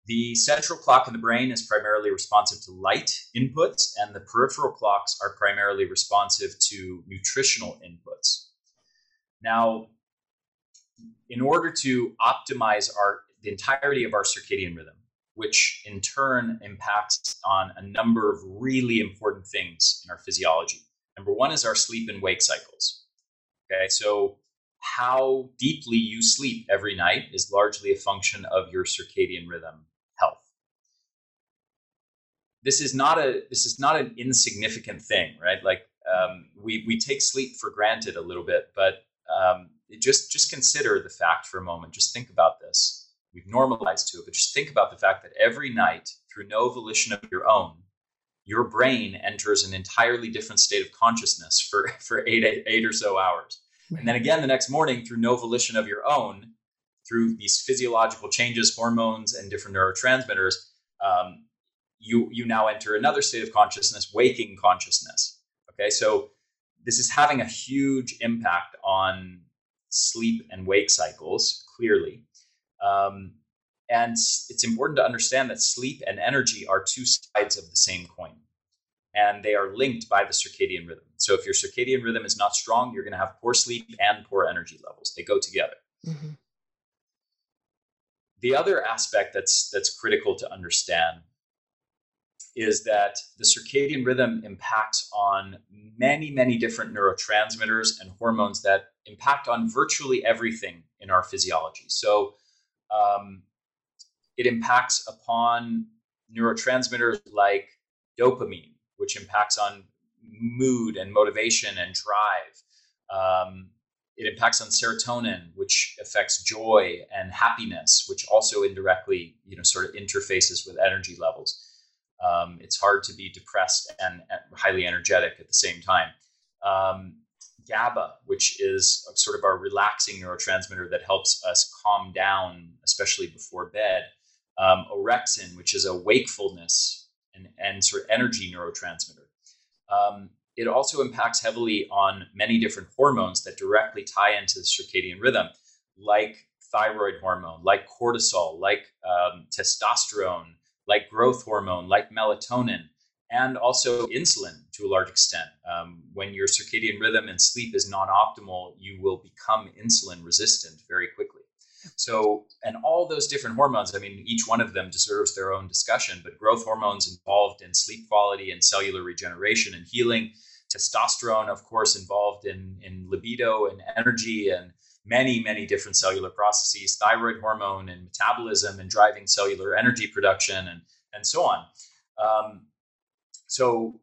The central clock in the brain is primarily responsive to light inputs and the peripheral clocks are primarily responsive to nutritional inputs. Now in order to optimize our the entirety of our circadian rhythm which in turn impacts on a number of really important things in our physiology Number one is our sleep and wake cycles. Okay, so how deeply you sleep every night is largely a function of your circadian rhythm health. This is not a this is not an insignificant thing, right? Like um, we we take sleep for granted a little bit, but um, just just consider the fact for a moment. Just think about this. We've normalized to it, but just think about the fact that every night, through no volition of your own, your brain enters an entirely different state of consciousness for, for eight, eight, eight or so hours. And then again, the next morning, through no volition of your own, through these physiological changes, hormones, and different neurotransmitters, um, you, you now enter another state of consciousness, waking consciousness. Okay, so this is having a huge impact on sleep and wake cycles, clearly. Um, and it's important to understand that sleep and energy are two sides of the same coin, and they are linked by the circadian rhythm. So if your circadian rhythm is not strong, you're going to have poor sleep and poor energy levels. They go together. Mm-hmm. The other aspect that's that's critical to understand is that the circadian rhythm impacts on many, many different neurotransmitters and hormones that impact on virtually everything in our physiology. So, um, it impacts upon neurotransmitters like dopamine, which impacts on mood and motivation and drive. Um, it impacts on serotonin, which affects joy and happiness, which also indirectly, you know, sort of interfaces with energy levels. Um, it's hard to be depressed and, and, highly energetic at the same time. Um, GABA, which is sort of our relaxing neurotransmitter that helps us calm down, especially before bed um, orexin, which is a wakefulness and, and sort of energy neurotransmitter. Um, it also impacts heavily on many different hormones that directly tie into the circadian rhythm, like thyroid hormone, like cortisol, like um, testosterone, like growth hormone, like melatonin, and also insulin to a large extent. Um, when your circadian rhythm and sleep is non optimal, you will become insulin resistant very quickly. So, and all those different hormones, I mean, each one of them deserves their own discussion, but growth hormones involved in sleep quality and cellular regeneration and healing, testosterone, of course, involved in, in libido and energy and many, many different cellular processes, thyroid hormone and metabolism and driving cellular energy production and, and so on. Um, so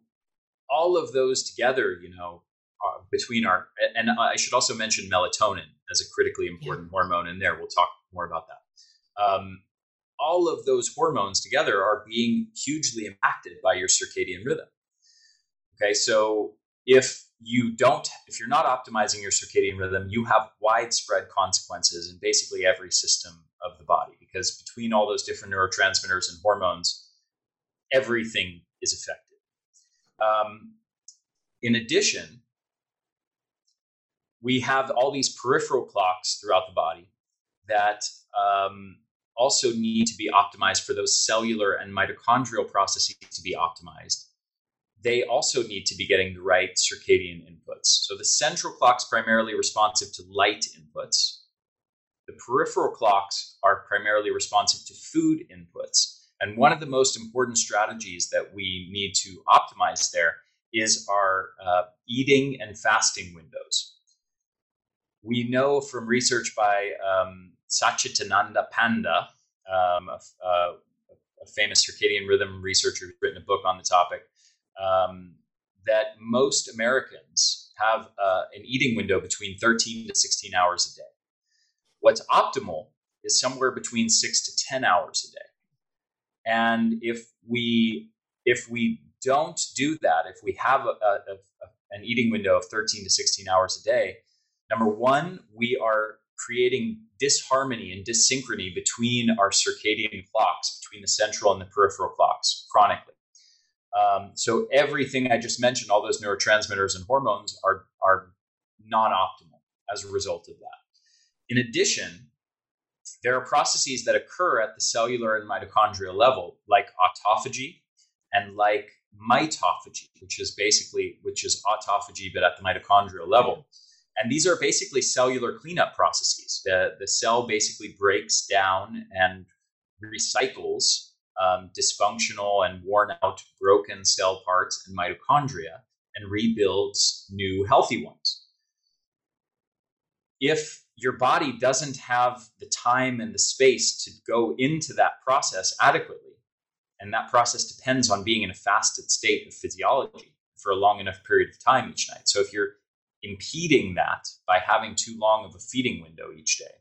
all of those together, you know, uh, between our and I should also mention melatonin as a critically important hormone in there. We'll talk more about that. Um, all of those hormones together are being hugely impacted by your circadian rhythm. Okay, so if you don't, if you're not optimizing your circadian rhythm, you have widespread consequences in basically every system of the body because between all those different neurotransmitters and hormones, everything is affected. Um, in addition, we have all these peripheral clocks throughout the body that um, also need to be optimized for those cellular and mitochondrial processes to be optimized. They also need to be getting the right circadian inputs. So the central clock's primarily responsive to light inputs. The peripheral clocks are primarily responsive to food inputs. And one of the most important strategies that we need to optimize there is our uh, eating and fasting windows. We know from research by um, Satchidananda Panda, um, a, a, a, famous circadian rhythm researcher who's written a book on the topic, um, that most Americans have uh, an eating window between 13 to 16 hours a day. What's optimal is somewhere between six to 10 hours a day. And if we if we don't do that, if we have a, an eating window of 13 to 16 hours a day, number one, we are creating disharmony and dissynchrony between our circadian clocks, between the central and the peripheral clocks, chronically. Um, so everything I just mentioned, all those neurotransmitters and hormones, are are non-optimal as a result of that. In addition, there are processes that occur at the cellular and mitochondrial level, like autophagy and like mitophagy, which is basically which is autophagy but at the mitochondrial level. And these are basically cellular cleanup processes. The, the cell basically breaks down and recycles um, dysfunctional and worn out, broken cell parts and mitochondria and rebuilds new healthy ones. If your body doesn't have the time and the space to go into that process adequately. And that process depends on being in a fasted state of physiology for a long enough period of time each night. So if you're impeding that by having too long of a feeding window each day,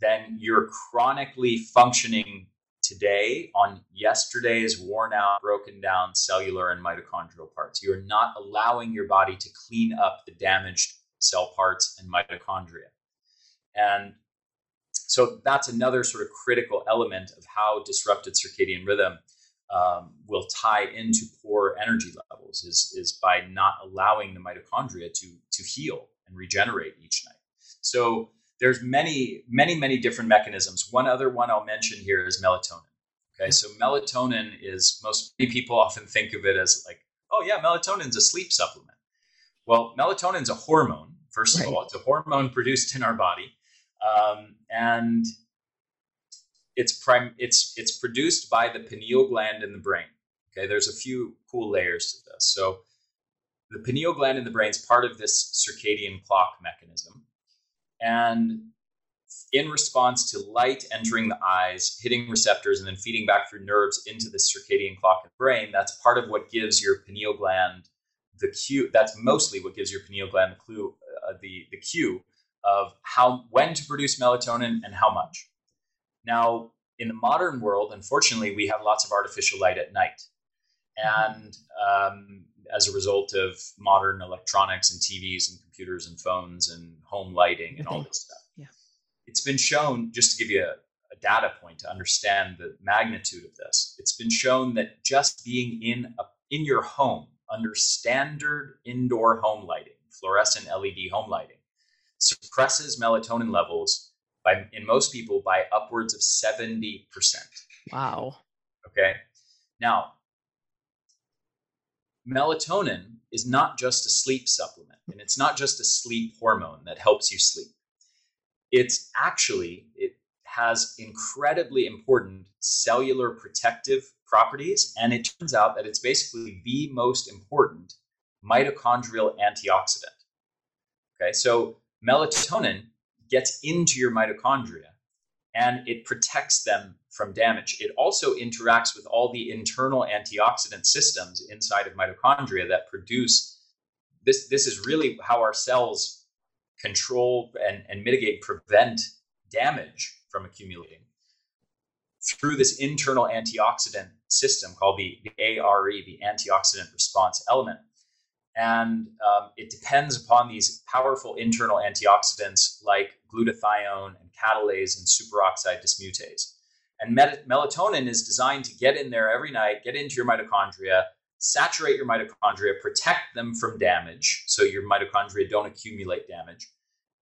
then you're chronically functioning today on yesterday's worn out, broken down cellular and mitochondrial parts. You're not allowing your body to clean up the damaged cell parts and mitochondria. And so that's another sort of critical element of how disrupted circadian rhythm um, will tie into poor energy levels is, is by not allowing the mitochondria to, to heal and regenerate each night. So there's many, many, many different mechanisms. One other one I'll mention here is melatonin. Okay, so melatonin is most many people often think of it as like, oh yeah, melatonin's a sleep supplement. Well, melatonin's a hormone. First of right. all, it's a hormone produced in our body um, and it's prime it's it's produced by the pineal gland in the brain. Okay, there's a few cool layers to this. So the pineal gland in the brain is part of this circadian clock mechanism, and in response to light entering the eyes, hitting receptors, and then feeding back through nerves into the circadian clock in the brain, that's part of what gives your pineal gland the cue. That's mostly what gives your pineal gland the clue, uh, the the cue of how when to produce melatonin and how much. Now, in the modern world, unfortunately, we have lots of artificial light at night, and um, as a result of modern electronics and TVs and computers and phones and home lighting and all this stuff, yeah. it's been shown. Just to give you a, a data point to understand the magnitude of this, it's been shown that just being in a, in your home under standard indoor home lighting, fluorescent LED home lighting suppresses melatonin levels by in most people by upwards of 70%. Wow. Okay. Now, melatonin is not just a sleep supplement and it's not just a sleep hormone that helps you sleep. It's actually it has incredibly important cellular protective properties and it turns out that it's basically the most important mitochondrial antioxidant. Okay? So melatonin gets into your mitochondria and it protects them from damage. It also interacts with all the internal antioxidant systems inside of mitochondria that produce this. This is really how our cells control and, and mitigate, prevent damage from accumulating through this internal antioxidant system called the, the ARE, the antioxidant response element. And um, it depends upon these powerful internal antioxidants like glutathione and catalase and superoxide dismutase. And met- melatonin is designed to get in there every night, get into your mitochondria, saturate your mitochondria, protect them from damage so your mitochondria don't accumulate damage,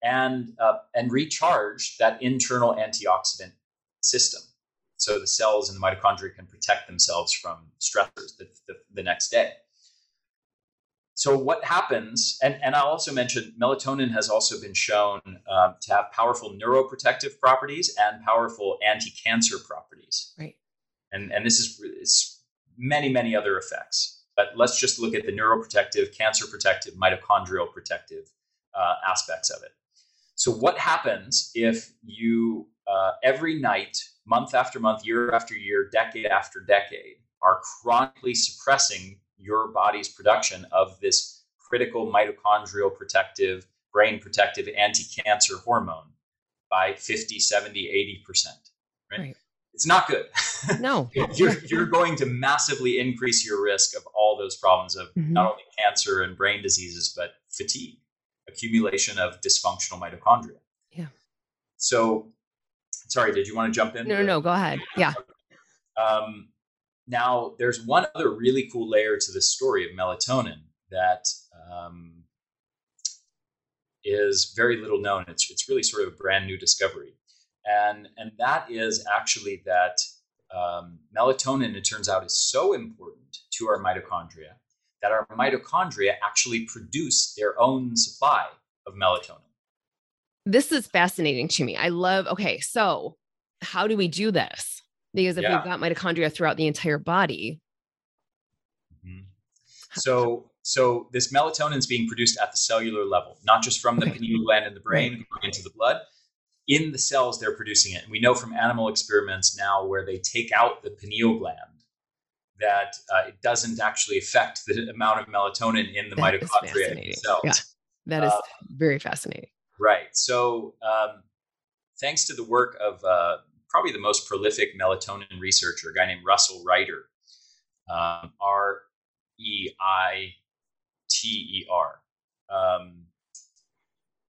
and, uh, and recharge that internal antioxidant system so the cells in the mitochondria can protect themselves from stressors the, the, the next day. So what happens, and, and I'll also mention melatonin has also been shown um, to have powerful neuroprotective properties and powerful anti-cancer properties. Right. And, and this is, many, many other effects. But let's just look at the neuroprotective, cancer protective, mitochondrial protective uh, aspects of it. So what happens if you uh, every night, month after month, year after year, decade after decade, are chronically suppressing your body's production of this critical mitochondrial protective, brain protective anti cancer hormone by 50, 70, 80%. Right? right. It's not good. No. you're, you're going to massively increase your risk of all those problems of mm-hmm. not only cancer and brain diseases, but fatigue, accumulation of dysfunctional mitochondria. Yeah. So, sorry, did you want to jump in? No, no, no, go ahead. Yeah. Um, now, there's one other really cool layer to this story of melatonin that um, is very little known. It's, it's really sort of a brand new discovery. And, and that is actually that um, melatonin, it turns out, is so important to our mitochondria that our mitochondria actually produce their own supply of melatonin. This is fascinating to me. I love, okay, so how do we do this? Because if yeah. we've got mitochondria throughout the entire body mm-hmm. so so this melatonin is being produced at the cellular level not just from the okay. pineal gland in the brain into the blood in the cells they're producing it and we know from animal experiments now where they take out the pineal gland that uh, it doesn't actually affect the amount of melatonin in the that mitochondria in the cells. Yeah, that is uh, very fascinating. Right. So, um, thanks to the work of uh, probably the most prolific melatonin researcher, a guy named Russell Reiter, um, R E I T E R. Um,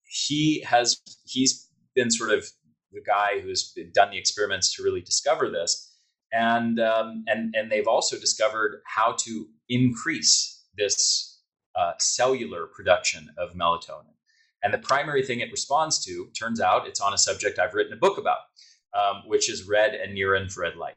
he has he's been sort of the guy who's done the experiments to really discover this, and um, and and they've also discovered how to increase this uh, cellular production of melatonin. And the primary thing it responds to turns out it's on a subject I've written a book about um, which is red and near infrared light,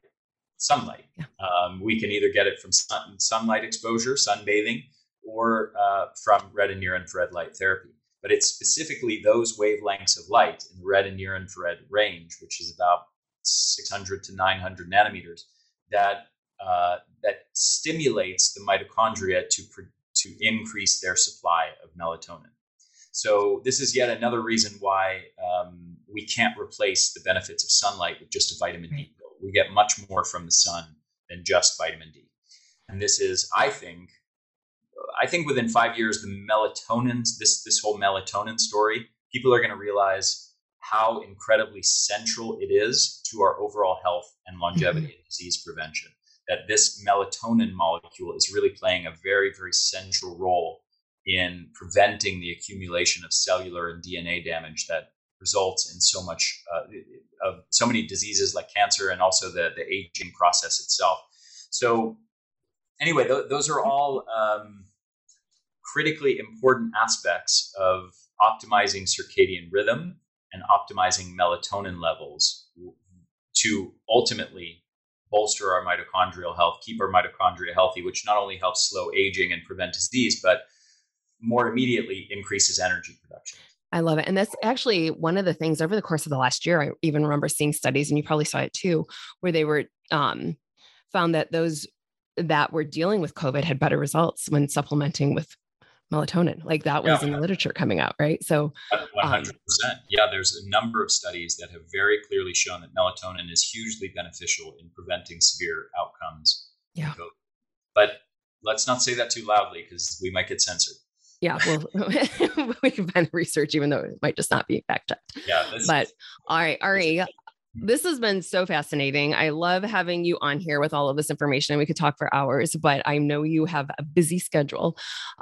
sunlight. Yeah. Um, we can either get it from sun, sunlight exposure, sunbathing, or uh, from red and near infrared light therapy. But it's specifically those wavelengths of light in the red and near infrared range, which is about 600 to 900 nanometers, that uh, that stimulates the mitochondria to to increase their supply of melatonin. So this is yet another reason why um, we can't replace the benefits of sunlight with just a vitamin D pill. We get much more from the sun than just vitamin D. And this is, I think, I think within five years, the melatonin, this this whole melatonin story, people are going to realize how incredibly central it is to our overall health and longevity mm-hmm. and disease prevention. That this melatonin molecule is really playing a very, very central role in preventing the accumulation of cellular and DNA damage that results in so much uh, of so many diseases like cancer and also the, the aging process itself. So, anyway, th- those are all um, critically important aspects of optimizing circadian rhythm and optimizing melatonin levels to ultimately bolster our mitochondrial health, keep our mitochondria healthy, which not only helps slow aging and prevent disease, but more immediately increases energy production. I love it. And that's actually one of the things over the course of the last year. I even remember seeing studies, and you probably saw it too, where they were um, found that those that were dealing with COVID had better results when supplementing with melatonin. Like that was yeah. in the literature coming out, right? So, 100%. Um, yeah, there's a number of studies that have very clearly shown that melatonin is hugely beneficial in preventing severe outcomes. Yeah. But let's not say that too loudly because we might get censored. Yeah, well, we can find the research, even though it might just not be fact checked. Yeah. But all right, Ari, this has been so fascinating. I love having you on here with all of this information. We could talk for hours, but I know you have a busy schedule.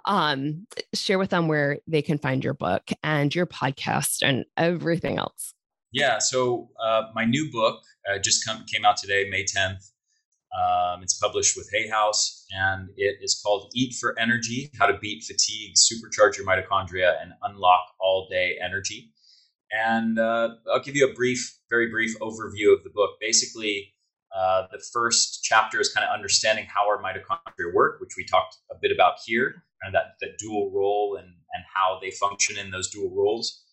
Um, share with them where they can find your book and your podcast and everything else. Yeah. So uh, my new book uh, just come, came out today, May 10th. Um, it's published with Hay House, and it is called Eat for Energy: How to Beat Fatigue, Supercharge Your Mitochondria, and Unlock All Day Energy. And uh, I'll give you a brief, very brief overview of the book. Basically, uh, the first chapter is kind of understanding how our mitochondria work, which we talked a bit about here, kind of that, that dual role and, and how they function in those dual roles.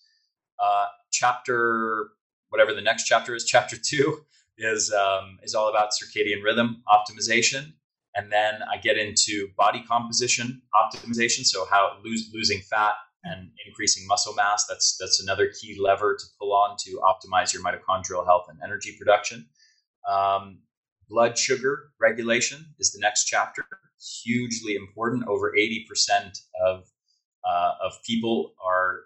Uh, chapter, whatever the next chapter is, chapter two, is, um, is all about circadian rhythm optimization. And then I get into body composition optimization, so how lose, losing fat, and increasing muscle mass. That's that's another key lever to pull on to optimize your mitochondrial health and energy production. Um, blood sugar regulation is the next chapter. Hugely important. Over eighty percent of uh, of people are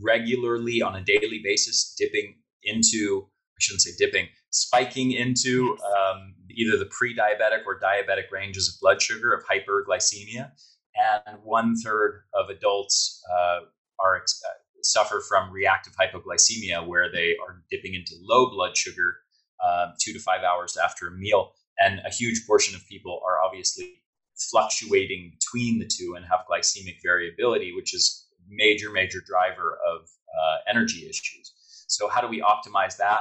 regularly on a daily basis dipping into. I shouldn't say dipping, spiking into um, either the pre-diabetic or diabetic ranges of blood sugar of hyperglycemia and one third of adults uh, are uh, suffer from reactive hypoglycemia, where they are dipping into low blood sugar uh, two to five hours after a meal, and a huge portion of people are obviously fluctuating between the two and have glycemic variability, which is major major driver of uh, energy issues. So how do we optimize that?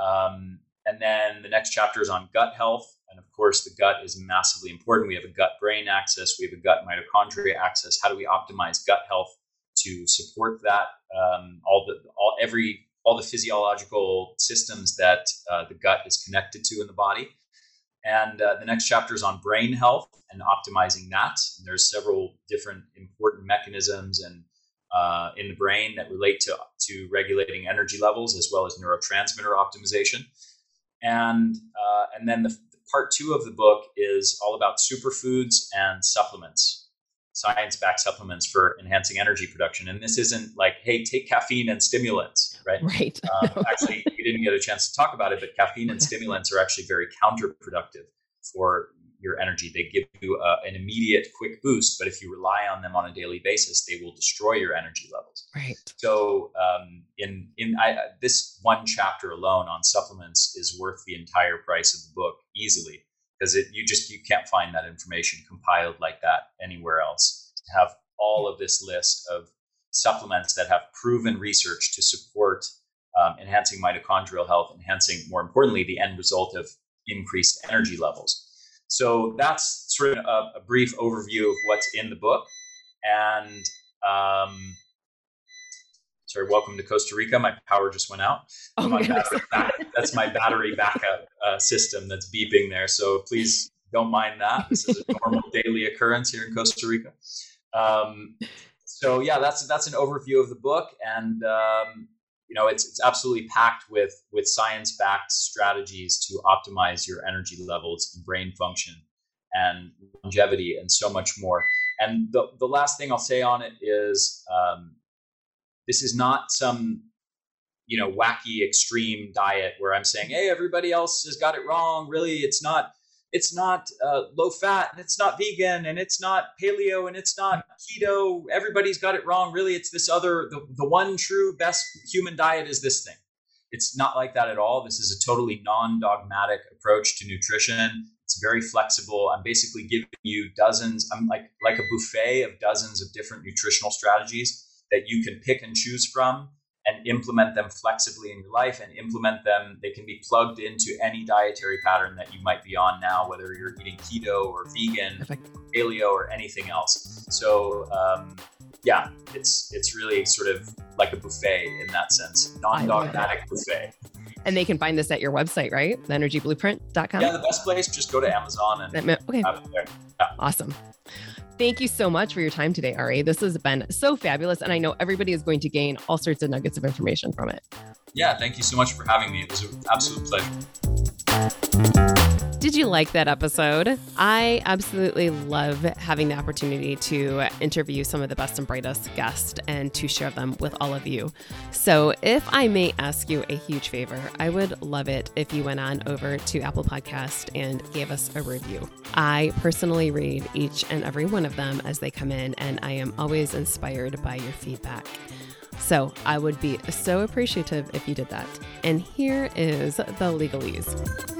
Um, and then the next chapter is on gut health. And of course, the gut is massively important. We have a gut brain axis, we have a gut mitochondria axis. How do we optimize gut health to support that? Um, all the all every all the physiological systems that uh, the gut is connected to in the body. And uh, the next chapter is on brain health and optimizing that. And there's several different important mechanisms and uh, in the brain that relate to, to regulating energy levels as well as neurotransmitter optimization. And uh, and then the, part two of the book is all about superfoods and supplements, science backed supplements for enhancing energy production. And this isn't like, hey, take caffeine and stimulants, right? Right. Um, actually, we didn't get a chance to talk about it, but caffeine and stimulants are actually very counterproductive for your energy. They give you uh, an immediate quick boost, but if you rely on them on a daily basis, they will destroy your energy levels. Right. So, um, in in I, this one chapter alone on supplements is worth the entire price of the book easily because it you just you can't find that information compiled like that anywhere else. To have all of this list of supplements that have proven research to support um, enhancing mitochondrial health, enhancing more importantly the end result of increased energy levels. So that's sort of a, a brief overview of what's in the book. And um, sorry, welcome to Costa Rica. My power just went out. Oh my back, that's my battery backup uh, system that's beeping there. So please don't mind that. This is a normal daily occurrence here in Costa Rica. Um, so yeah, that's that's an overview of the book, and um, you know it's it's absolutely packed with with science backed strategies to optimize your energy levels and brain function and longevity and so much more. And the, the last thing i'll say on it is um, this is not some you know wacky extreme diet where i'm saying hey everybody else has got it wrong. Really it's not it's not uh, low fat and it's not vegan and it's not paleo and it's not keto. Everybody's got it wrong. Really it's this other the, the one true best human diet is this thing. It's not like that at all. This is a totally non-dogmatic approach to nutrition. It's very flexible. I'm basically giving you dozens i'm like like a buffet of dozens of different nutritional strategies that you can pick and choose from and implement them flexibly in your life and implement them. They can be plugged into any dietary pattern that you might be on now, whether you're eating keto or vegan, Perfect. paleo, or anything else. So, um, yeah, it's it's really sort of like a buffet in that sense, non-dogmatic buffet. And they can find this at your website, right? Theenergyblueprint.com. Yeah, the best place. Just go to Amazon and okay. Yeah. Awesome. Thank you so much for your time today, Ari. This has been so fabulous. And I know everybody is going to gain all sorts of nuggets of information from it. Yeah, thank you so much for having me. It was an absolute pleasure. Did you like that episode? I absolutely love having the opportunity to interview some of the best and brightest guests and to share them with all of you. So, if I may ask you a huge favor, I would love it if you went on over to Apple Podcast and gave us a review. I personally read each and every one of them as they come in, and I am always inspired by your feedback. So I would be so appreciative if you did that. And here is the legalese.